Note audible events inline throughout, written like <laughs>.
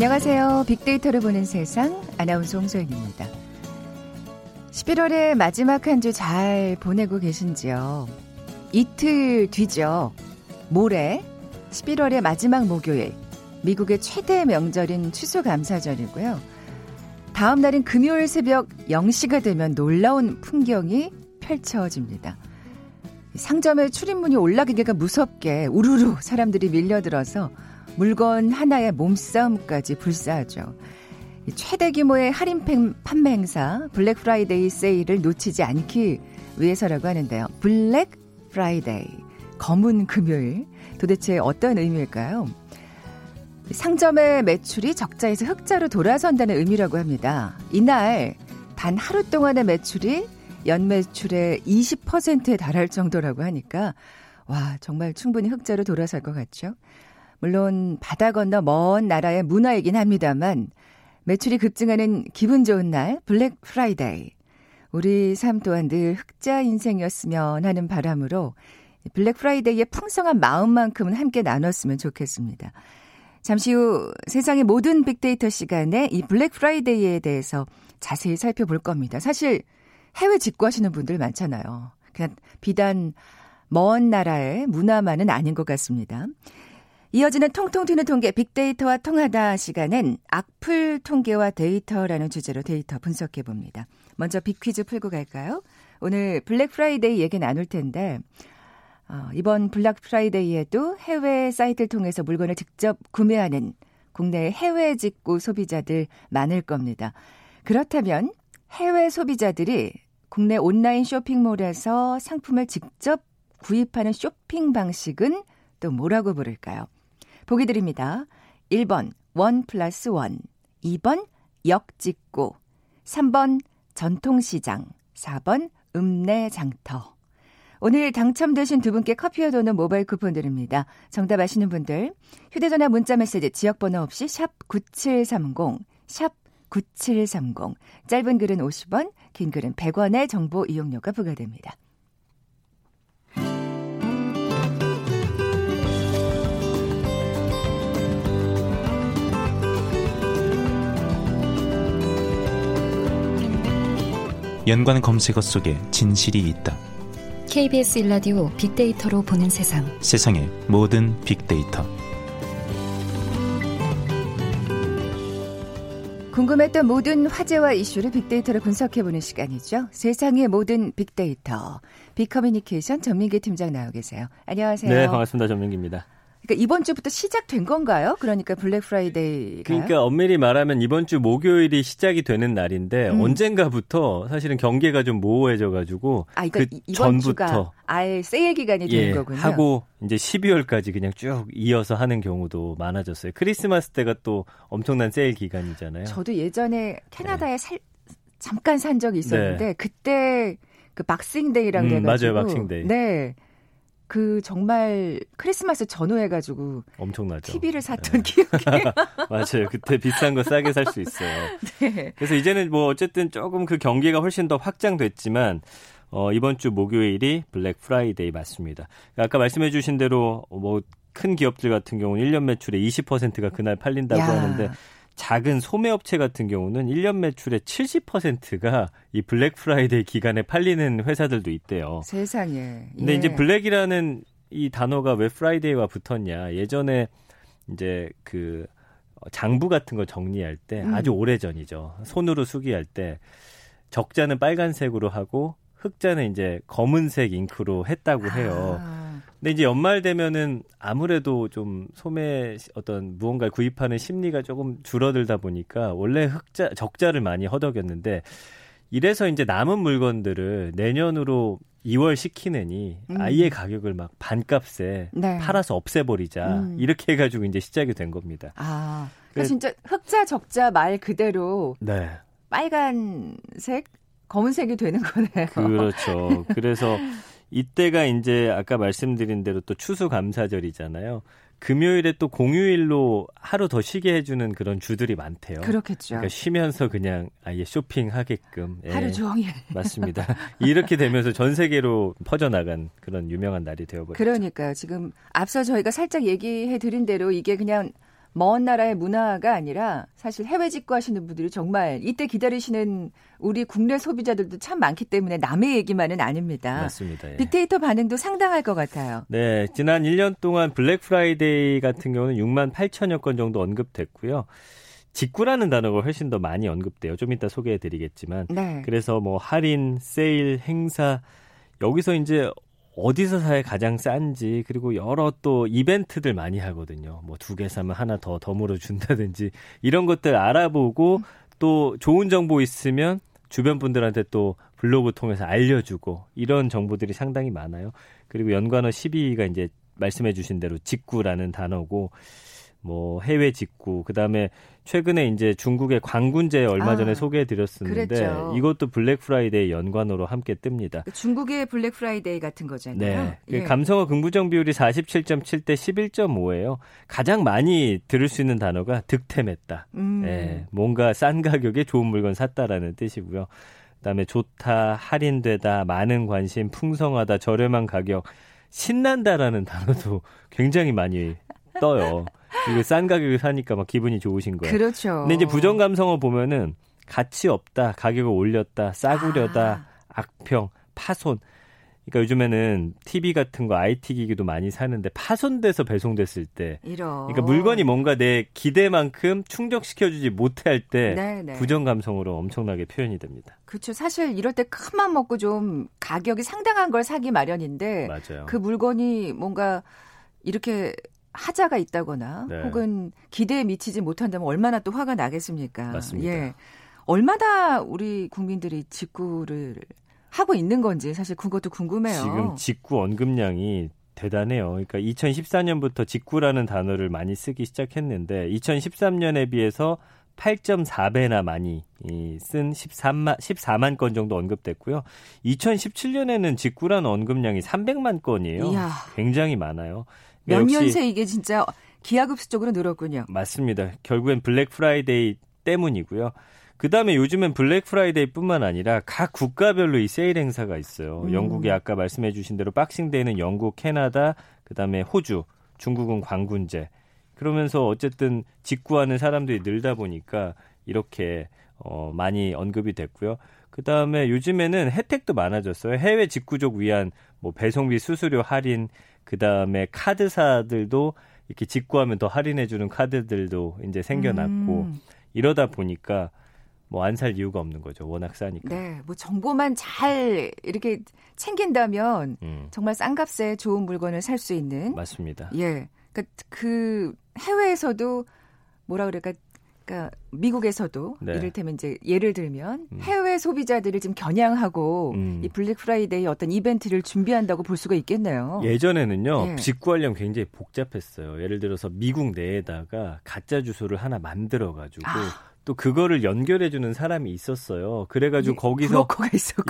안녕하세요. 빅데이터를 보는 세상 아나운서 홍소연입니다. 11월의 마지막 한 주 잘 보내고 계신지요? 이틀 뒤죠. 모레 11월의 마지막 목요일 미국의 최대 명절인 추수감사절이고요. 다음 날인 금요일 새벽 0시가 되면 놀라운 풍경이 펼쳐집니다. 상점의 출입문이 올라가기가 무섭게 우르르 사람들이 밀려들어서 물건 하나에 몸싸움까지 불사하죠. 최대 규모의 할인 판매 행사 블랙 프라이데이 세일을 놓치지 않기 위해서라고 하는데요. 블랙 프라이데이 검은 금요일 도대체 어떤 의미일까요? 상점의 매출이 적자에서 흑자로 돌아선다는 의미라고 합니다. 이날 단 하루 동안의 매출이 연매출의 20%에 달할 정도라고 하니까 와 정말 충분히 흑자로 돌아설 것 같죠. 물론 바다 건너 먼 나라의 문화이긴 합니다만 매출이 급증하는 기분 좋은 날 블랙 프라이데이 우리 삶 또한 늘 흑자 인생이었으면 하는 바람으로 블랙 프라이데이의 풍성한 마음만큼은 함께 나눴으면 좋겠습니다. 잠시 후 세상의 모든 빅데이터 시간에 이 블랙 프라이데이에 대해서 자세히 살펴볼 겁니다. 사실 해외 직구하시는 분들 많잖아요. 그냥 비단 먼 나라의 문화만은 아닌 것 같습니다. 이어지는 통통 튀는 통계 빅데이터와 통하다 시간은 악플 통계와 데이터라는 주제로 데이터 분석해 봅니다. 먼저 빅퀴즈 풀고 갈까요? 오늘 블랙 프라이데이 얘기 나눌 텐데 어, 이번 블랙 프라이데이에도 해외 사이트를 통해서 물건을 직접 구매하는 국내 해외 직구 소비자들 많을 겁니다. 그렇다면 해외 소비자들이 국내 온라인 쇼핑몰에서 상품을 직접 구입하는 쇼핑 방식은 또 뭐라고 부를까요? 보기 드립니다. 1번 원 플러스 원, 2번 역직구, 3번 전통시장, 4번 읍내장터. 오늘 당첨되신 두 분께 커피와 도는 모바일 쿠폰 드립니다. 정답 아시는 분들 휴대전화 문자메시지 지역번호 없이 샵 9730, 샵 9730. 짧은 글은 50원, 긴 글은 100원의 정보 이용료가 부과됩니다. 연관 검색어 속에 진실이 있다. KBS 일라디오 빅데이터로 보는 세상. 세상의 모든 빅데이터. 궁금했던 모든 화제와 이슈를 빅데이터로 분석해보는 시간이죠. 세상의 모든 빅데이터. 빅커뮤니케이션 전민기 팀장 나와 계세요. 안녕하세요. 네, 반갑습니다. 전민기입니다. 그러니까 이번 주부터 시작된 건가요? 그러니까 블랙 프라이데이. 그러니까 엄밀히 말하면 이번 주 목요일이 시작이 되는 날인데 음. 언젠가부터 사실은 경계가 좀 모호해져 가지고 아, 그러니까 그 전부터 아예 세일 기간이 예, 되는 거군요. 하고 이제 12월까지 그냥 쭉 이어서 하는 경우도 많아졌어요. 크리스마스 때가 또 엄청난 세일 기간이잖아요. 저도 예전에 캐나다에 네. 살, 잠깐 산 적이 있었는데 네. 그때 그 박싱데이랑 음, 돼가지고 맞아요, 박싱데이. 네. 그 정말 크리스마스 전후해 가지고 엄청나죠. TV를 샀던 네. 기억이 <laughs> 맞아요. 그때 비싼 거 싸게 살 수 있어요. 네. 그래서 이제는 뭐 어쨌든 조금 그 경계가 훨씬 더 확장됐지만 어, 이번 주 목요일이 블랙 프라이데이 맞습니다. 그러니까 아까 말씀해 주신 대로 뭐 큰 기업들 같은 경우는 1년 매출의 20%가 그날 팔린다고 야. 하는데 작은 소매업체 같은 경우는 1년 매출의 70%가 이 블랙 프라이데이 기간에 팔리는 회사들도 있대요. 세상에. 예. 근데 이제 블랙이라는 이 단어가 왜 프라이데이와 붙었냐. 예전에 이제 그 장부 같은 거 정리할 때 음. 아주 오래 전이죠. 손으로 수기할 때 적자는 빨간색으로 하고 흑자는 이제 검은색 잉크로 했다고 해요. 아. 근데 이제 연말 되면은 아무래도 좀 소매 어떤 무언가를 구입하는 심리가 조금 줄어들다 보니까 원래 흑자 적자를 많이 허덕였는데 이래서 이제 남은 물건들을 내년으로 2월 시키느니 음. 아예 가격을 막 반값에 네. 팔아서 없애버리자 음. 이렇게 해가지고 이제 시작이 된 겁니다. 아, 그러니까 진짜 흑자 적자 말 그대로 네. 빨간색 검은색이 되는 거네요. 그렇죠. 그래서 <laughs> 이때가 이제 아까 말씀드린 대로 또 추수감사절이잖아요. 금요일에 또 공휴일로 하루 더 쉬게 해주는 그런 주들이 많대요. 그렇겠죠. 그러니까 쉬면서 그냥 아예 쇼핑하게끔. 예, 하루 종일. <laughs> 맞습니다. 이렇게 되면서 전 세계로 퍼져나간 그런 유명한 날이 되어버렸죠. 그러니까요. 지금 앞서 저희가 살짝 얘기해 드린 대로 이게 그냥 먼 나라의 문화가 아니라 사실 해외 직구하시는 분들이 정말 이때 기다리시는 우리 국내 소비자들도 참 많기 때문에 남의 얘기만은 아닙니다. 맞습니다. 예. 빅데이터 반응도 상당할 것 같아요. 네, 지난 1년 동안 블랙 프라이데이 같은 경우는 6만 8천여 건 정도 언급됐고요. 직구라는 단어가 훨씬 더 많이 언급돼요. 좀 이따 소개해 드리겠지만. 네. 그래서 뭐 할인, 세일, 행사 여기서 이제 어디서 사야 가장 싼지 그리고 여러 또 이벤트들 많이 하거든요. 뭐 두 개 사면 하나 더 덤으로 준다든지 이런 것들 알아보고 또 좋은 정보 있으면 주변 분들한테 또 블로그 통해서 알려주고 이런 정보들이 상당히 많아요. 그리고 연관어 1위가 이제 말씀해 주신 대로 직구라는 단어고 뭐 해외 직구 그다음에 최근에 이제 중국의 광군제 얼마 전에 아, 소개해 드렸었는데 그랬죠. 이것도 블랙 프라이데이 연관어로 함께 뜹니다. 중국의 블랙 프라이데이 같은 거잖아요. 네. 그 예. 감성어 긍부정 비율이 47.7대 11.5예요. 가장 많이 들을 수 있는 단어가 득템했다. 음. 예, 뭔가 싼 가격에 좋은 물건 샀다라는 뜻이고요. 그다음에 좋다, 할인되다, 많은 관심, 풍성하다, 저렴한 가격, 신난다라는 <laughs> 단어도 굉장히 많이 떠요. 이게 싼 가격에 사니까 막 기분이 좋으신 거예요. 그렇죠. 근데 이제 부정 감성어 보면은 가치 없다, 가격을 올렸다, 싸구려다, 아. 악평, 파손. 그러니까 요즘에는 TV 같은 거 IT 기기도 많이 사는데 파손돼서 배송됐을 때 이런. 그러니까 물건이 뭔가 내 기대만큼 충족시켜 주지 못할 때 네, 네. 부정 감성으로 엄청나게 표현이 됩니다. 그렇죠. 사실 이럴 때 큰맘 먹고 좀 가격이 상당한 걸 사기 마련인데 맞아요. 그 물건이 뭔가 이렇게 하자가 있다거나 네. 혹은 기대에 미치지 못한다면 얼마나 또 화가 나겠습니까? 맞습니다. 예. 얼마나 우리 국민들이 직구를 하고 있는 건지 사실 그것도 궁금해요. 지금 직구 언급량이 대단해요. 그러니까 2014년부터 직구라는 단어를 많이 쓰기 시작했는데 2013년에 비해서 8.4배나 많이 이, 쓴 13만 14만 건 정도 언급됐고요. 2017년에는 직구라는 언급량이 300만 건이에요. 이야. 굉장히 많아요. 몇 년 새 이게 진짜 기하급수적으로 늘었군요. 맞습니다. 결국엔 블랙 프라이데이 때문이고요. 그 다음에 요즘엔 블랙 프라이데이 뿐만 아니라 각 국가별로 이 세일 행사가 있어요. 음. 영국이 아까 말씀해 주신 대로 박싱데이는 영국, 캐나다, 그 다음에 호주, 중국은 광군제. 그러면서 어쨌든 직구하는 사람들이 늘다 보니까 이렇게 어, 많이 언급이 됐고요. 그 다음에 요즘에는 혜택도 많아졌어요. 해외 직구족 위한 뭐 배송비 수수료 할인, 그 다음에 카드사들도 이렇게 직구하면 더 할인해주는 카드들도 이제 생겨났고 음. 이러다 보니까 뭐 안 살 이유가 없는 거죠. 워낙 싸니까. 네, 뭐 정보만 잘 이렇게 챙긴다면 음, 정말 싼 값에 좋은 물건을 살 수 있는 맞습니다. 예. 그러니까 그 해외에서도 뭐라 그럴까? 그러니까 미국에서도 네. 이를테면 이제 예를 들면 음. 해외 소비자들을 지금 겨냥하고 음. 이 블랙 프라이데이 어떤 이벤트를 준비한다고 볼 수가 있겠네요. 예전에는요 예. 직구하려면 굉장히 복잡했어요. 예를 들어서 미국 내에다가 가짜 주소를 하나 만들어 가지고 아. 또 그거를 연결해주는 사람이 있었어요. 그래가지고 예, 거기서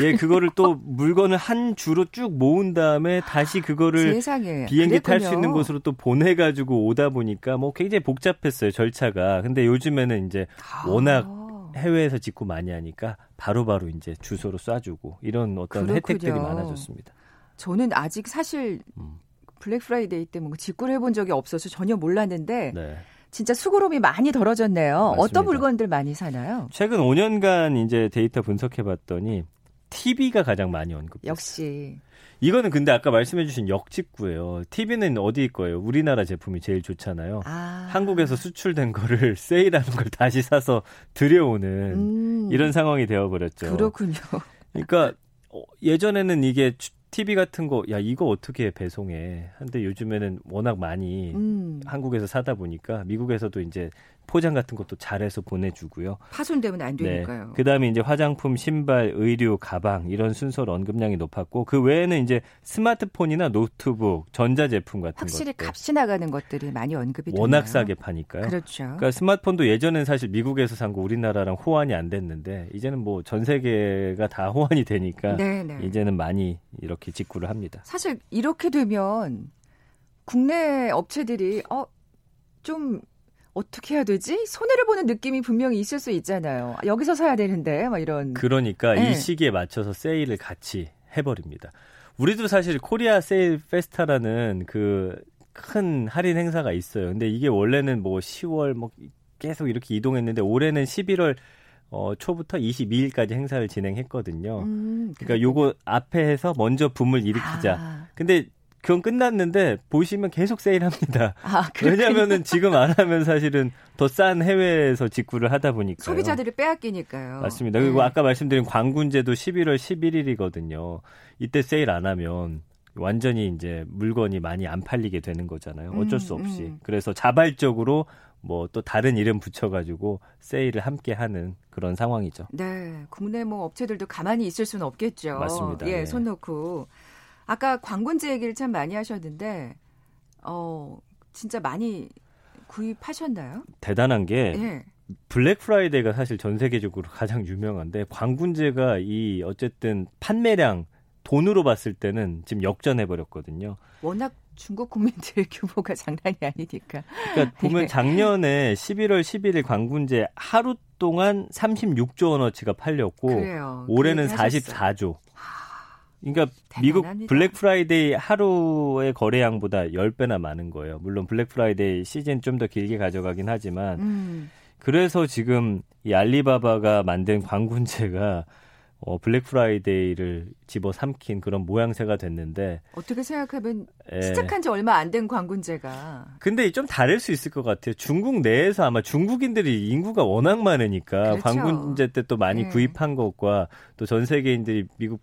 예 그거를 또 물건을 한 주로 쭉 모은 다음에 다시 그거를 세상에 비행기 탈 수. 있는 곳으로 또 보내가지고 오다 보니까 뭐 굉장히 복잡했어요 절차가. 근데 요즘에는 이제 워낙 아. 해외에서 직구 많이 하니까 바로 바로 이제 주소로 쏴주고 이런 어떤 그렇군요. 혜택들이 많아졌습니다. 저는 아직 사실 음. 블랙 프라이데이 때 뭔가 직구를 해본 적이 없어서 전혀 몰랐는데 네. 진짜 수고로움이 많이 덜어졌네요. 맞습니다. 어떤 물건들 많이 사나요? 최근 5년간 이제 데이터 분석해 봤더니 TV가 가장 많이 언급됐어요. 역시 이거는 근데 아까 말씀해 주신 역직구예요. TV는 어디일 거예요? 우리나라 제품이 제일 좋잖아요. 아. 한국에서 수출된 거를 <laughs> 세일하는 걸 다시 사서 들여오는 음, 이런 상황이 되어버렸죠. 그렇군요. 그러니까 어, 예전에는 이게 TV 같은 거, 야 이거 어떻게 배송해? 근데 요즘에는 워낙 많이 음, 한국에서 사다 보니까 미국에서도 이제 포장 같은 것도 잘해서 보내주고요. 파손되면 안 되니까요. 네. 그다음에 이제 화장품, 신발, 의류, 가방 이런 순서로 언급량이 높았고 그 외에는 이제 스마트폰이나 노트북, 전자제품 같은 확실히 것들 값이 나가는 것들이 많이 언급이 되네요. 워낙 싸게 파니까요. 그렇죠. 그러니까 스마트폰도 예전엔 사실 미국에서 산 거 우리나라랑 호환이 안 됐는데 이제는 뭐 전 세계가 다 호환이 되니까 네, 네. 이제는 많이 이렇게 직구를 합니다. 사실 이렇게 되면 국내 업체들이 어좀 어떻게 해야 되지? 손해를 보는 느낌이 분명히 있을 수 있잖아요. 여기서 사야 되는데 막 이런. 그러니까 네. 이 시기에 맞춰서 세일을 같이 해버립니다. 우리도 사실 코리아 세일 페스타라는 그 큰 할인 행사가 있어요. 근데 이게 원래는 뭐 10월 뭐 계속 이렇게 이동했는데 올해는 11월 어, 초부터 22일까지 행사를 진행했거든요. 음, 그러니까 요거 앞에 해서 먼저 붐을 일으키자. 아. 근데 그건 끝났는데 보시면 계속 세일합니다. 아, 왜냐하면은 지금 안 하면 사실은 더 싼 해외에서 직구를 하다 보니까 소비자들이 빼앗기니까요. 맞습니다. 그리고 네. 아까 말씀드린 광군제도 11월 11일이거든요. 이때 세일 안 하면 완전히 이제 물건이 많이 안 팔리게 되는 거잖아요. 어쩔 수 음, 없이. 음. 그래서 자발적으로 뭐 또 다른 이름 붙여가지고 세일을 함께 하는 그런 상황이죠. 네, 국내 뭐 업체들도 가만히 있을 수는 없겠죠. 맞습니다. 예, 네. 손 놓고 아까 광군제 얘기를 참 많이 하셨는데 어 진짜 많이 구입하셨나요? 대단한 게 예. 블랙 프라이데이가 사실 전 세계적으로 가장 유명한데 광군제가 이 어쨌든 판매량 돈으로 봤을 때는 지금 역전해 버렸거든요. 워낙 중국 국민들 <laughs> 규모가 장난이 아니니까. 그러니까 <laughs> 보면 예. 작년에 11월 11일 광군제 하루 동안 36조 원어치가 팔렸고 그래요. 올해는 44조. 그러니까 대단합니다. 미국 블랙 프라이데이 하루의 거래량보다 10배나 많은 거예요. 물론 블랙 프라이데이 시즌 좀 더 길게 가져가긴 하지만 음. 그래서 지금 이 알리바바가 만든 광군제가 어, 블랙 프라이데이를 집어 삼킨 그런 모양새가 됐는데 어떻게 생각하면 예. 시작한 지 얼마 안 된 광군제가 근데 좀 다를 수 있을 것 같아요. 중국 내에서 아마 중국인들이 인구가 워낙 많으니까 그렇죠. 광군제 때 또 많이 예. 구입한 것과 또 전 세계인들이 미국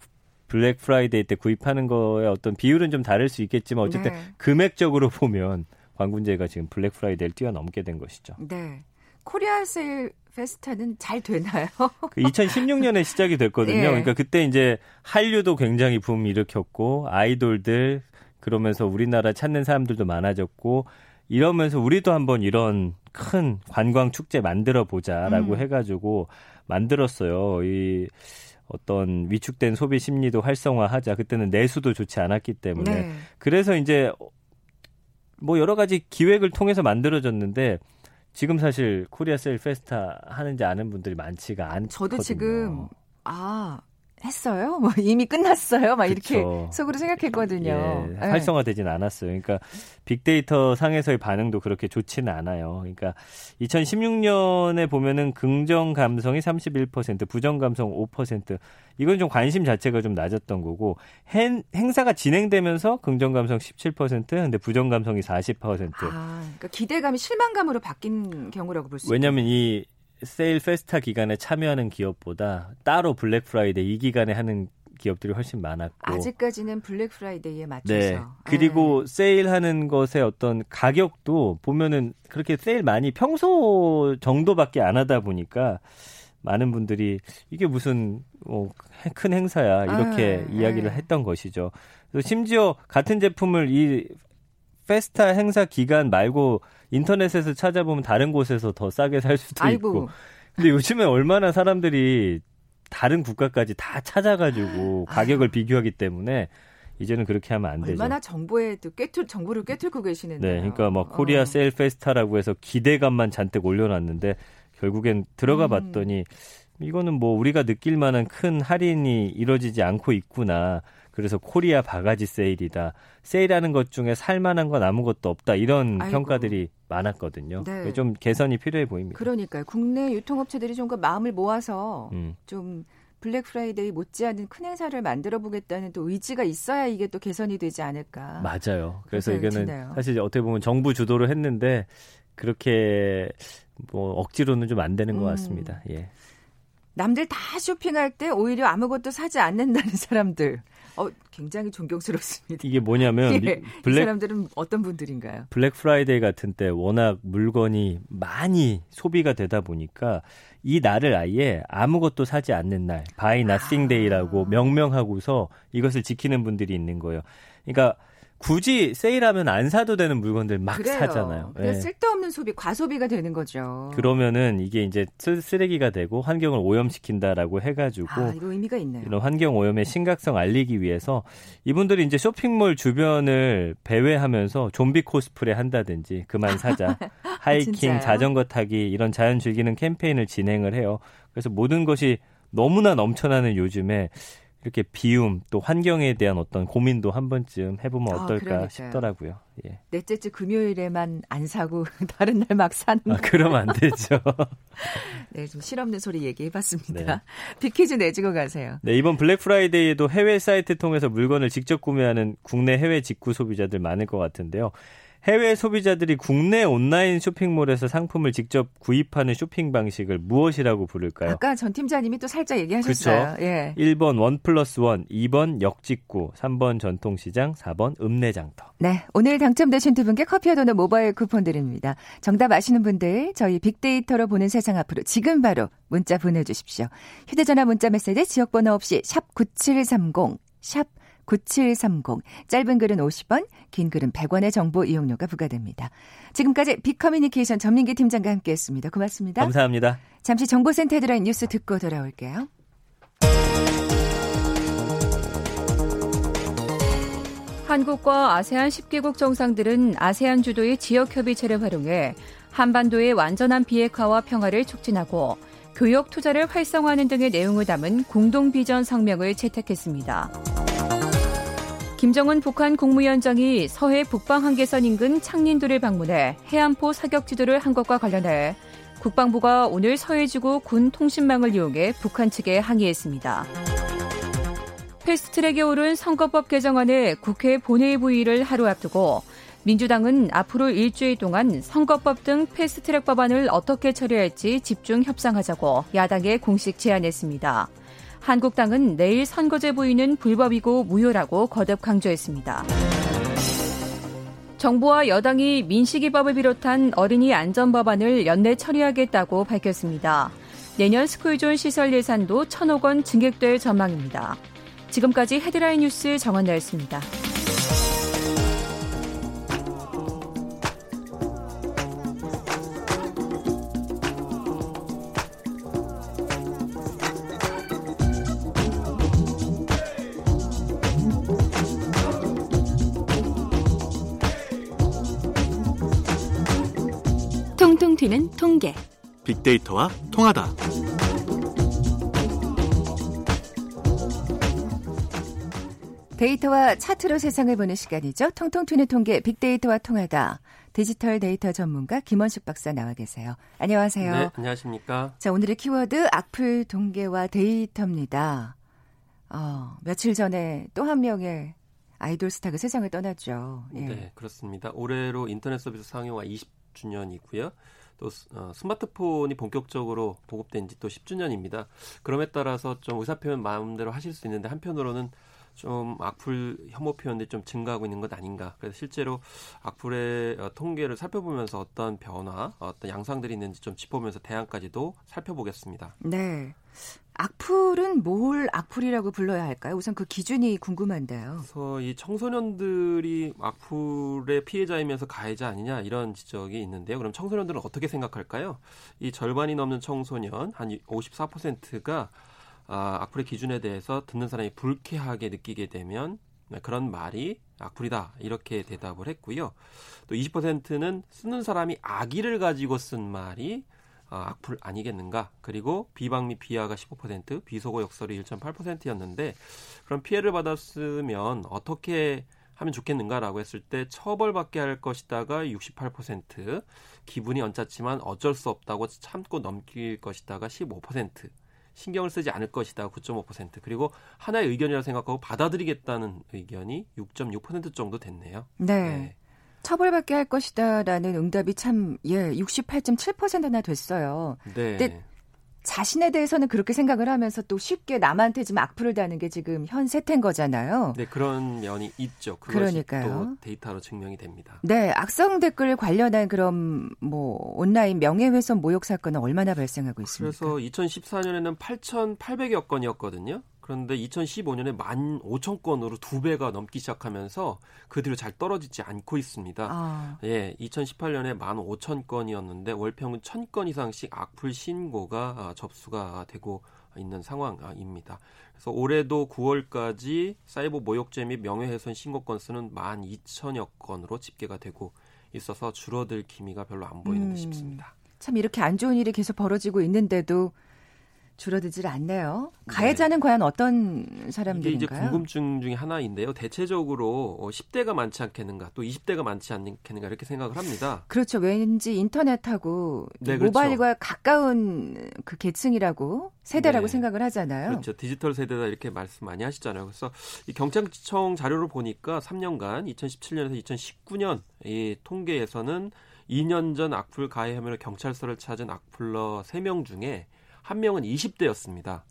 블랙 프라이데이 때 구입하는 거에 어떤 비율은 좀 다를 수 있겠지만 어쨌든 네. 금액적으로 보면 광군제가 지금 블랙 프라이데이를 뛰어넘게 된 것이죠. 네. 코리아 세일 페스타는 잘 되나요? <laughs> 그 2016년에 시작이 됐거든요. 네. 그러니까 그때 이제 한류도 굉장히 붐 일으켰고 아이돌들 그러면서 우리나라 찾는 사람들도 많아졌고 이러면서 우리도 한번 이런 큰 관광 축제 만들어 보자라고 음. 해가지고 만들었어요. 이 어떤 위축된 소비 심리도 활성화하자. 그때는 내수도 좋지 않았기 때문에. 네. 그래서 이제 뭐 여러 가지 기획을 통해서 만들어졌는데 지금 사실 코리아 셀 페스타 하는지 아는 분들이 많지가 않거든요. 저도 지금 아 했어요? 뭐 <laughs> 이미 끝났어요? 막 이렇게 그쵸. 속으로 생각했거든요. 예, 네. 활성화되지는 않았어요. 그러니까 빅데이터 상에서의 반응도 그렇게 좋지는 않아요. 그러니까 2016년에 보면은 긍정 감성이 31%, 부정 감성 5%. 이건 좀 관심 자체가 좀 낮았던 거고 행, 행사가 진행되면서 긍정 감성 17%, 근데 부정 감성이 40%. 아, 그러니까 기대감이 실망감으로 바뀐 경우라고 볼 수 있어요. 왜냐하면 이 세일 페스타 기간에 참여하는 기업보다 따로 블랙 프라이데이 이 기간에 하는 기업들이 훨씬 많았고 아직까지는 블랙 프라이데이에 맞춰서 네. 그리고 네. 세일하는 것의 어떤 가격도 보면은 그렇게 세일 많이 평소 정도밖에 안 하다 보니까 많은 분들이 이게 무슨 뭐 큰 행사야 이렇게 아, 이야기를 네. 했던 것이죠. 심지어 같은 제품을 이 페스타 행사 기간 말고 인터넷에서 찾아보면 다른 곳에서 더 싸게 살 수도 아이고. 있고. 근데 요즘에 얼마나 사람들이 다른 국가까지 다 찾아가지고 가격을 비교하기 때문에 이제는 그렇게 하면 안 되죠. 얼마나 정보에 또 꿰뚫 정보를 꿰뚫고 계시는데. 네, 그러니까 뭐 코리아 어. 셀 페스타라고 해서 기대감만 잔뜩 올려놨는데 결국엔 들어가 음. 봤더니 이거는 뭐 우리가 느낄 만한 큰 할인이 이루어지지 않고 있구나. 그래서 코리아 바가지 세일이다. 세일하는 것 중에 살만한 건 아무것도 없다. 이런 아이고. 평가들이 많았거든요. 네. 좀 개선이 필요해 보입니다. 그러니까요. 국내 유통업체들이 좀 그 마음을 모아서 음. 좀 블랙 프라이데이 못지않은 큰 행사를 만들어 보겠다는 또 의지가 있어야 이게 또 개선이 되지 않을까. 맞아요. 그래서 이거는 드네요. 사실 어떻게 보면 정부 주도를 했는데 그렇게 뭐 억지로는 좀 안 되는 것 음. 같습니다. 예. 남들 다 쇼핑할 때 오히려 아무것도 사지 않는다는 사람들. 어, 굉장히 존경스럽습니다. 이게 뭐냐면 <laughs> 예, 블랙, 이 사람들은 어떤 분들인가요? 블랙 프라이데이 같은 때 워낙 물건이 많이 소비가 되다 보니까 이 날을 아예 아무것도 사지 않는 날, Buy Nothing Day라고 명명하고서 이것을 지키는 분들이 있는 거예요. 그러니까 굳이 세일하면 안 사도 되는 물건들 막 그래요. 사잖아요. 네. 쓸데없는 소비, 과소비가 되는 거죠. 그러면은 이게 이제 쓰레기가 되고 환경을 오염시킨다라고 해가지고 아, 이거 의미가 있네요. 이런 환경 오염의 심각성 알리기 위해서 이분들이 이제 쇼핑몰 주변을 배회하면서 좀비 코스프레 한다든지 그만 사자, <laughs> 하이킹, 자전거 타기 이런 자연 즐기는 캠페인을 진행을 해요. 그래서 모든 것이 너무나 넘쳐나는 요즘에 이렇게 비움 또 환경에 대한 어떤 고민도 한 번쯤 해보면 아, 어떨까 그러니까요. 싶더라고요. 예. 넷째 주 금요일에만 안 사고 <laughs> 다른 날 막 사는. 아, 그러면 안 되죠. <laughs> 네, 좀 실없는 소리 얘기해봤습니다. 네. <laughs> 빅퀴즈 내주고 가세요. 네, 이번 블랙 프라이데이에도 해외 사이트 통해서 물건을 직접 구매하는 국내 해외 직구 소비자들 많을 것 같은데요. 해외 소비자들이 국내 온라인 쇼핑몰에서 상품을 직접 구입하는 쇼핑 방식을 무엇이라고 부를까요? 아까 전 팀장님이 또 살짝 얘기하셨어요. 예. 1번 원 플러스 원, 2번 역직구, 3번 전통시장, 4번 읍내장터. 네, 오늘 당첨되신 두 분께 커피와 도넛 모바일 쿠폰 드립니다. 정답 아시는 분들 저희 빅데이터로 보는 세상 앞으로 지금 바로 문자 보내주십시오. 휴대전화 문자 메시지 지역번호 없이 샵 9730, 샵 9730. 짧은 글은 50원, 긴 글은 100원의 정보 이용료가 부과됩니다. 지금까지 빅커뮤니케이션 전민기 팀장과 함께했습니다. 고맙습니다. 감사합니다. 잠시 정보센터 들어인 뉴스 듣고 돌아올게요. 한국과 아세안 10개국 정상들은 아세안 주도의 지역 협의체를 활용해 한반도의 완전한 비핵화와 평화를 촉진하고 교역 투자를 활성화하는 등의 내용을 담은 공동 비전 성명을 채택했습니다. 김정은 북한 국무위원장이 서해 북방 한계선 인근 창린도를 방문해 해안포 사격 지도를 한 것과 관련해 국방부가 오늘 서해지구 군 통신망을 이용해 북한 측에 항의했습니다. 패스트트랙에 오른 선거법 개정안의 국회 본회의 부의를 하루 앞두고 민주당은 앞으로 일주일 동안 선거법 등 패스트트랙 법안을 어떻게 처리할지 집중 협상하자고 야당에 공식 제안했습니다. 한국당은 내일 선거제 부의는 불법이고 무효라고 거듭 강조했습니다. 정부와 여당이 민식이법을 비롯한 어린이 안전 법안을 연내 처리하겠다고 밝혔습니다. 내년 스쿨존 시설 예산도 천억 원 증액될 전망입니다. 지금까지 헤드라인 뉴스 정원나였습니다. 통계. 빅데이터와 통하다. 데이터와 차트로 세상을 보는 시간이죠. 통통 튀는 통계 빅데이터와 통하다. 디지털 데이터 전문가 김원식 박사 나와 계세요. 안녕하세요. 네, 안녕하십니까. 자, 오늘의 키워드 악플 통계와 데이터입니다. 어, 며칠 전에 또 한 명의 아이돌 스타가 세상을 떠났죠. 예. 네, 그렇습니다. 올해로 인터넷 서비스 상용화 20주년이고요. 또 어, 스마트폰이 본격적으로 보급된 지 또 10주년입니다. 그럼에 따라서 좀 의사 표현 마음대로 하실 수 있는데 한편으로는 좀 악플 혐오 표현들이 좀 증가하고 있는 것 아닌가. 그래서 실제로 악플의 어, 통계를 살펴보면서 어떤 변화, 어떤 양상들이 있는지 좀 짚어보면서 대안까지도 살펴보겠습니다. 네. 악플은 뭘 악플이라고 불러야 할까요? 우선 그 기준이 궁금한데요. 그래서 이 청소년들이 악플의 피해자이면서 가해자 아니냐 이런 지적이 있는데요. 그럼 청소년들은 어떻게 생각할까요? 이 절반이 넘는 청소년 한 54%가 아, 악플의 기준에 대해서 듣는 사람이 불쾌하게 느끼게 되면 그런 말이 악플이다 이렇게 대답을 했고요. 또 20%는 쓰는 사람이 악의를 가지고 쓴 말이 아, 악플 아니겠는가? 그리고 비방 및 비하가 15%, 비속어 역설이 1.8%였는데 그럼 피해를 받았으면 어떻게 하면 좋겠는가라고 했을 때 처벌받게 할 것이다가 68%, 기분이 언짢지만 어쩔 수 없다고 참고 넘길 것이다가 15%, 신경을 쓰지 않을 것이다 9.5%, 그리고 하나의 의견이라고 생각하고 받아들이겠다는 의견이 6.6% 정도 됐네요. 네. 네. 처벌받게 할 것이다라는 응답이 참, 예, 68.7%나 됐어요. 네. 근데 자신에 대해서는 그렇게 생각을 하면서 또 쉽게 남한테 지금 악플을 다는 게 지금 현 세태인 거잖아요. 네, 그런 면이 있죠. 그러니까요. 또 데이터로 증명이 됩니다. 네, 악성 댓글 관련한 그런 뭐 온라인 명예훼손 모욕 사건은 얼마나 발생하고 있습니까? 그래서 2014년에는 8,800여 건이었거든요. 그런데 2015년에 15,000건으로 두 배가 넘기 시작하면서 그 뒤로 잘 떨어지지 않고 있습니다. 아, 예, 2018년에 15,000건이었는데 월 평균 1,000건 이상씩 악플 신고가 아, 접수가 되고 있는 상황입니다. 그래서 올해도 9월까지 사이버 모욕죄 및 명예훼손 신고 건수는 12,000여 건으로 집계가 되고 있어서 줄어들 기미가 별로 안 보이는 듯 음. 싶습니다. 참 이렇게 안 좋은 일이 계속 벌어지고 있는데도 줄어들질 않네요. 가해자는 네. 과연 어떤 사람들인가요? 이게 이제 궁금증 중에 하나인데요. 대체적으로 10대가 어, 많지 않겠는가, 또 20대가 많지 않겠는가 이렇게 생각을 합니다. 그렇죠. 왠지 인터넷하고 네, 그렇죠. 모바일과 가까운 그 계층이라고 세대라고 네. 생각을 하잖아요. 그렇죠. 디지털 세대다 이렇게 말씀 많이 하시잖아요. 그래서 이 경찰청 자료를 보니까 3년간 2017년에서 2019년 이 통계에서는 2년 전 악플 가해 혐의로 경찰서를 찾은 악플러 3명 중에 한 명은 20대였습니다.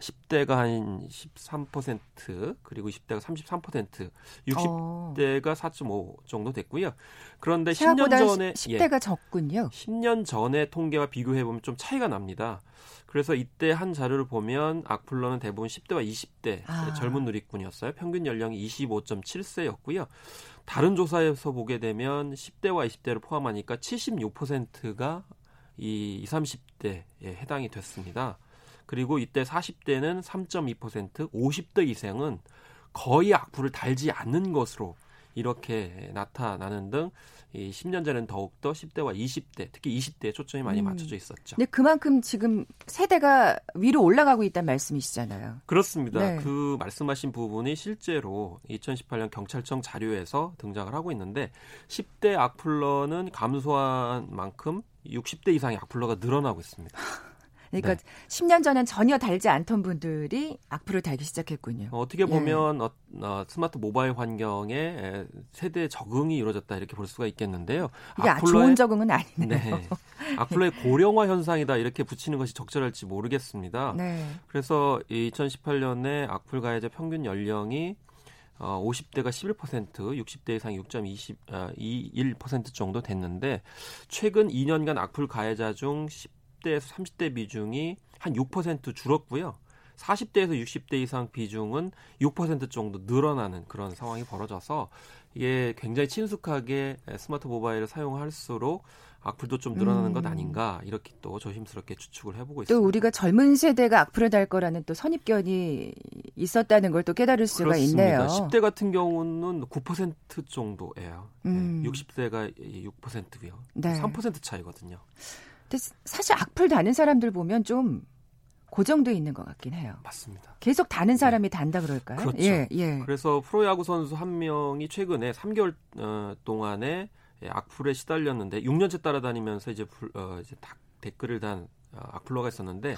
10대가 한 13% 그리고 20대가 33% 60대가 어. 4.5 정도 됐고요. 그런데 10년 전에 10대가 예, 적군요. 10년 전의 통계와 비교해 보면 좀 차이가 납니다. 그래서 이때 한 자료를 보면 악플러는 대부분 10대와 20대 아. 젊은 누리꾼이었어요. 평균 연령이 25.7세였고요. 다른 조사에서 보게 되면 10대와 20대를 포함하니까 76%가 이 20, 30대에 해당이 됐습니다. 그리고 이때 40대는 3.2%, 50대 이상은 거의 악플을 달지 않는 것으로 이렇게 나타나는 등이 10년 전에는 더욱더 10대와 20대, 특히 20대에 초점이 많이 음. 맞춰져 있었죠. 네, 그만큼 지금 세대가 위로 올라가고 있다는 말씀이시잖아요. 그렇습니다. 네. 그 말씀하신 부분이 실제로 2018년 경찰청 자료에서 등장을 하고 있는데 10대 악플러는 감소한 만큼 60대 이상의 악플러가 늘어나고 있습니다. <laughs> 그러니까 네. 10년 전엔 전혀 달지 않던 분들이 악플을 달기 시작했군요. 어, 떻게 예. 보면 예. 어, 어, 스마트 모바일 환경에 세대 적응이 이루어졌다 이렇게 볼 수가 있겠는데요. 이게 악플러의, 좋은 적응은 아니네요. 네. 악플러의 고령화 현상이다 이렇게 붙이는 것이 적절할지 모르겠습니다. 네. 그래서 2018년에 악플 가해자 평균 연령이 어, 50대가 11%, 60대 이상 6.21% 어, 정도 됐는데 최근 2년간 악플 가해자 중 10대에서 30대 비중이 한 6% 줄었고요. 40대에서 60대 이상 비중은 6% 정도 늘어나는 그런 상황이 벌어져서 이게 굉장히 친숙하게 스마트 모바일을 사용할수록 악플도 좀 늘어나는 음. 것 아닌가 이렇게 또 조심스럽게 추측을 해보고 있습니다. 또 우리가 젊은 세대가 악플을 달 거라는 또 선입견이 있었다는 걸 또 깨달을 수가 그렇습니다. 있네요. 10대 같은 경우는 9% 정도예요. 음. 네, 60대가 6%고요. 네. 3% 차이거든요. 근데 사실 악플 다는 사람들 보면 좀 고정돼 있는 것 같긴 해요. 맞습니다. 계속 다는 네. 사람이 네. 단다 그럴까요? 그렇죠. 예, 예. 그래서 프로야구 선수 한 명이 최근에 3개월 어, 동안에 악플에 시달렸는데 6년째 따라다니면서 이제, 불, 어, 이제 다, 댓글을 단 어, 악플러가 있었는데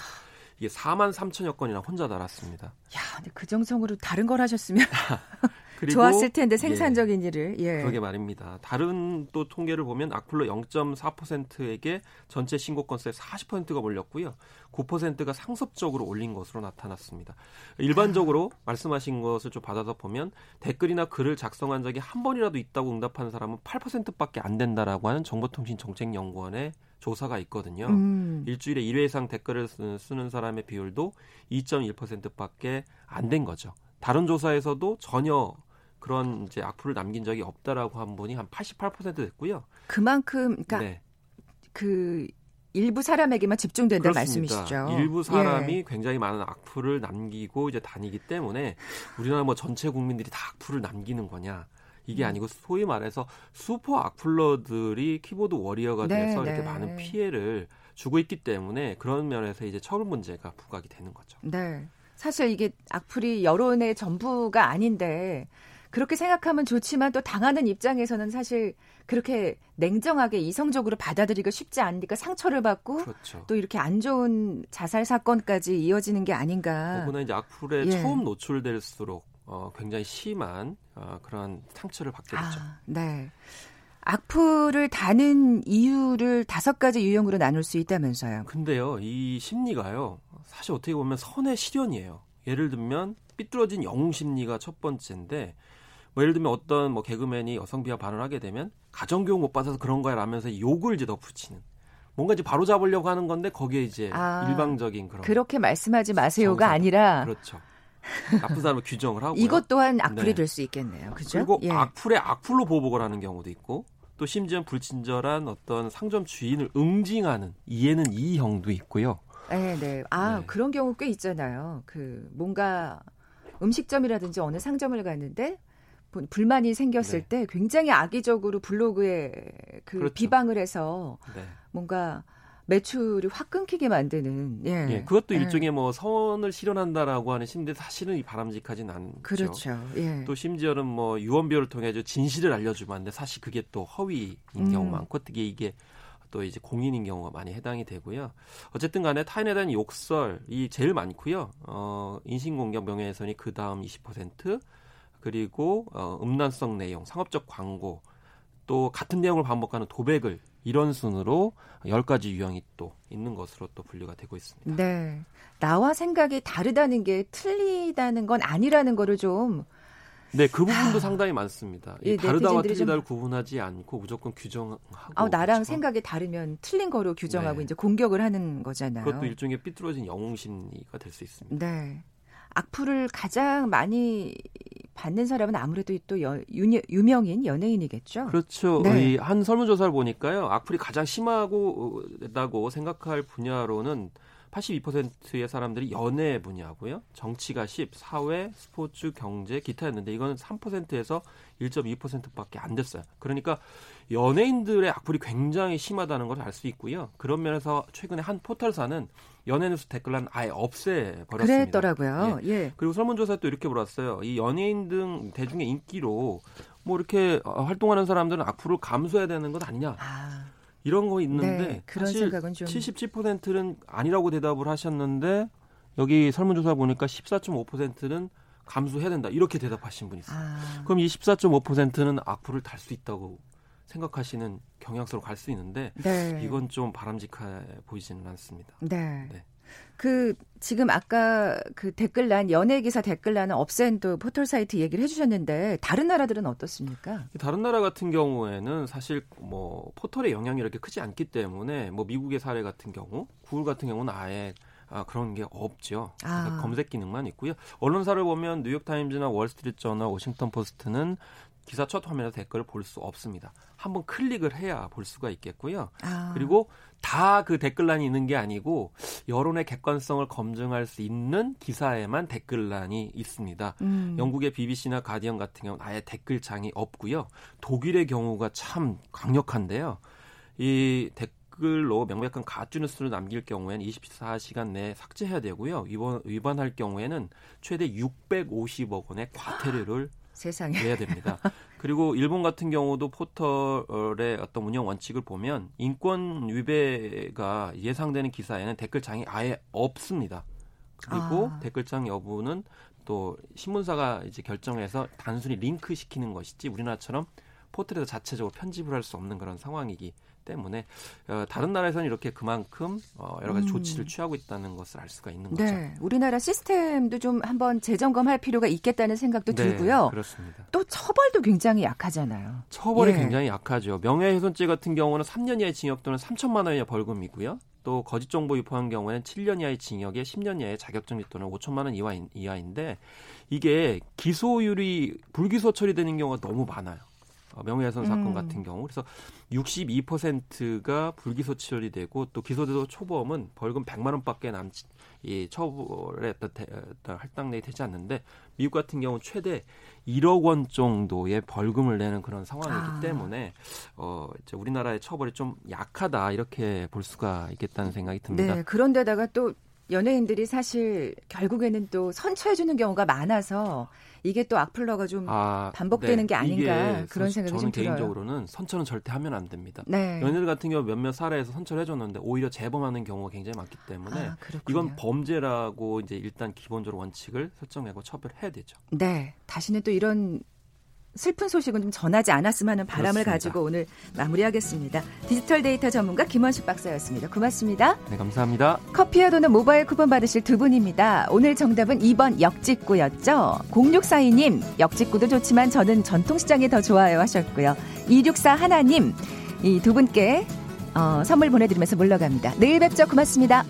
이게 4만 3천여 건이나 혼자 달았습니다. 야, 근데 그 정성으로 다른 걸 하셨으면 <laughs> 좋았을 텐데 생산적인 예, 일을. 예. 그러게 말입니다. 다른 또 통계를 보면 악플러 0.4%에게 전체 신고 건수의 40%가 몰렸고요. 9%가 상습적으로 올린 것으로 나타났습니다. 일반적으로 아. 말씀하신 것을 좀 받아서 보면 댓글이나 글을 작성한 적이 한 번이라도 있다고 응답하는 사람은 8%밖에 안 된다라고 하는 정보통신정책연구원의 조사가 있거든요. 음. 일주일에 1회 이상 댓글을 쓰는 사람의 비율도 2.1%밖에 안 된 거죠. 다른 조사에서도 전혀 그런 이제 악플을 남긴 적이 없다라고 한 분이 한 88% 됐고요. 그만큼 그러니까 네. 그 일부 사람에게만 집중된다 는 말씀이시죠. 일부 사람이 예. 굉장히 많은 악플을 남기고 이제 다니기 때문에 우리나라 뭐 전체 국민들이 다 악플을 남기는 거냐? 이게 음. 아니고 소위 말해서 슈퍼 악플러들이 키보드 워리어가 네, 돼서 이렇게 네. 많은 피해를 주고 있기 때문에 그런 면에서 이제 처벌 문제가 부각이 되는 거죠. 네. 사실 이게 악플이 여론의 전부가 아닌데 그렇게 생각하면 좋지만 또 당하는 입장에서는 사실 그렇게 냉정하게 이성적으로 받아들이기가 쉽지 않으니까 상처를 받고 그렇죠. 또 이렇게 안 좋은 자살 사건까지 이어지는 게 아닌가. 더구나 이제 악플에 예. 처음 노출될수록 어, 굉장히 심한 어, 그런 상처를 받게 되죠. 아, 네. 악플을 다는 이유를 다섯 가지 유형으로 나눌 수 있다면서요. 근데요, 이 심리가요, 사실 어떻게 보면 선의 실현이에요. 예를 들면 삐뚤어진 영웅 심리가 첫 번째인데 뭐 예를 들면 어떤 뭐 개그맨이 여성 비하 발언을 하게 되면 가정교육 못 받아서 그런 거야 라면서 욕을 이제 덧붙이는 뭔가 이제 바로 잡으려고 하는 건데 거기에 이제 아, 일방적인 그런 그렇게 말씀하지 마세요가 정상. 아니라 그렇죠. 나쁜 사람을 규정을 하고 이것 또한 악플이 네. 될수 있겠네요. 그죠? 그리고 예. 악플에 악플로 보복을 하는 경우도 있고 또 심지어 불친절한 어떤 상점 주인을 응징하는 이해는 이형도 있고요. 네, 네. 아 네. 그런 경우 꽤 있잖아요. 그 뭔가 음식점이라든지 어느 상점을 갔는데 불만이 생겼을 네. 때 굉장히 악의적으로 블로그에 그 그렇죠. 비방을 해서 네. 뭔가 매출이 확 끊기게 만드는. 예. 예, 그것도 예. 일종의 뭐 선을 실현한다라고 하는 심인데 사실은 이 바람직하진 않죠. 그렇죠. 예. 또 심지어는 뭐 유언비어를 통해 서 진실을 알려주면 안 돼. 사실 그게 또 허위인 경우 음. 많고 특히 이게 또 이제 공인인 경우가 많이 해당이 되고요. 어쨌든 간에 타인에 대한 욕설이 제일 많고요. 어, 인신공격 명예훼손이 그 다음 20% 그리고 어, 음란성 내용, 상업적 광고 또 같은 내용을 반복하는 도백을 이런 순으로 10가지 유형이 또 있는 것으로 또 분류가 되고 있습니다. 네. 나와 생각이 다르다는 게 틀리다는 건 아니라는 거를 좀 네, 그 부분도 아. 상당히 많습니다. 이 예, 다르다와 네티즌들이 좀- 틀리다를 구분하지 않고 무조건 규정하고 아, 나랑 그렇죠. 생각이 다르면 틀린 거로 규정하고 네. 이제 공격을 하는 거잖아요. 그것도 일종의 삐뚤어진 영웅 심리가 될 수 있습니다. 네. 악플을 가장 많이 받는 사람은 아무래도 또 여, 유, 유명인 연예인이겠죠. 그렇죠. 네. 이한 설문조사를 보니까요, 악플이 가장 심하고,다고 생각할 분야로는 82%의 사람들이 연애 분야고요. 정치가 10, 사회, 스포츠, 경제, 기타였는데 이거는 3%에서 1.2%밖에 안 됐어요. 그러니까 연예인들의 악플이 굉장히 심하다는 걸 알 수 있고요. 그런 면에서 최근에 한 포털사는 연예뉴스 댓글란 아예 없애 버렸습니다. 그랬더라고요. 예. 그리고 설문조사 또 이렇게 물었어요. 이 연예인 등 대중의 인기로 뭐 이렇게 어, 활동하는 사람들은 악플을 감수해야 되는 것 아니냐 아, 이런 거 있는데 네, 그런 사실 생각은 좀 77%는 아니라고 대답을 하셨는데 여기 설문조사 보니까 14.5%는 감수해야 된다 이렇게 대답하신 분이 있어요. 아, 그럼 이 14.5%는 악플을 달 수 있다고 생각하시는 경향성으로 갈 수 있는데 네. 이건 좀 바람직해 보이지는 않습니다. 네. 네. 그 지금 아까 그 댓글란 연예 기사 댓글란은 없앤 또 포털 사이트 얘기를 해주셨는데 다른 나라들은 어떻습니까? 다른 나라 같은 경우에는 사실 뭐 포털의 영향이 이렇게 크지 않기 때문에 뭐 미국의 사례 같은 경우 구글 같은 경우는 아예 아, 그런 게 없죠. 아. 검색 기능만 있고요. 언론사를 보면 뉴욕 타임즈나 월스트리트 저널, 워싱턴 포스트는 기사 첫 화면에서 댓글을 볼 수 없습니다. 한번 클릭을 해야 볼 수가 있겠고요. 아, 그리고 다 그 댓글란이 있는 게 아니고 여론의 객관성을 검증할 수 있는 기사에만 댓글란이 있습니다. 음, 영국의 BBC나 가디언 같은 경우는 아예 댓글창이 없고요. 독일의 경우가 참 강력한데요. 이 댓글로 명백한 가짜 뉴스를 남길 경우에는 24시간 내에 삭제해야 되고요. 위반, 위반할 경우에는 최대 650억 원의 과태료를 <laughs> 세상에. 내야 됩니다. 그리고 일본 같은 경우도 포털의 어떤 운영 원칙을 보면 인권 위배가 예상되는 기사에는 댓글창이 아예 없습니다. 그리고 아. 댓글창 여부는 또 신문사가 이제 결정해서 단순히 링크 시키는 것이지 우리나라처럼 포털에서 자체적으로 편집을 할 수 없는 그런 상황이기 때문에 어, 다른 나라에서는 이렇게 그만큼 어, 여러 가지 음. 조치를 취하고 있다는 것을 알 수가 있는 거죠. 네, 우리나라 시스템도 좀 한번 재점검할 필요가 있겠다는 생각도 네, 들고요. 그렇습니다. 또 처벌도 굉장히 약하잖아요. 처벌이 예. 굉장히 약하죠. 명예훼손죄 같은 경우는 3년 이하의 징역 또는 3천만 원 이하 벌금이고요. 또 거짓 정보 유포한 경우에는 7년 이하의 징역에 10년 이하의 자격정지 또는 5천만 원 이하, 이하인데 이게 기소율이 불기소 처리되는 경우가 너무 많아요. 어, 명예훼손 사건 음. 같은 경우 그래서 62%가 불기소 처리 되고 또 기소돼도 초범은 벌금 100만 원밖에 남지 이 처벌에 어떤 할당량이 되지 않는데 미국 같은 경우 최대 1억 원 정도의 벌금을 내는 그런 상황이기 아. 때문에 어 이제 우리나라의 처벌이 좀 약하다 이렇게 볼 수가 있겠다는 생각이 듭니다. 네, 그런데다가 또 연예인들이 사실 결국에는 또 선처해주는 경우가 많아서 이게 또 악플러가 좀 아, 반복되는 게 아닌가 그런 선- 생각이 저는 좀 들어요. 개인적으로는 선처는 절대 하면 안 됩니다. 네. 연예인 같은 경우 몇몇 사례에서 선처를 해줬는데 오히려 재범하는 경우가 굉장히 많기 때문에 아. 이건 범죄라고 이제 일단 기본적으로 원칙을 설정하고 처벌해야 되죠. 네, 다시는 또 이런 슬픈 소식은 좀 전하지 않았으면 하는 바람을 그렇습니다. 가지고 오늘 마무리하겠습니다. 디지털 데이터 전문가 김원식 박사였습니다. 고맙습니다. 네, 감사합니다. 커피와 도넛 모바일 쿠폰 받으실 두 분입니다. 오늘 정답은 2번 역직구였죠. 0642님, 역직구도 좋지만 저는 전통시장이 더 좋아요 하셨고요. 264 하나님, 이 두 분께 어, 선물 보내드리면서 물러갑니다. 내일 뵙죠. 고맙습니다.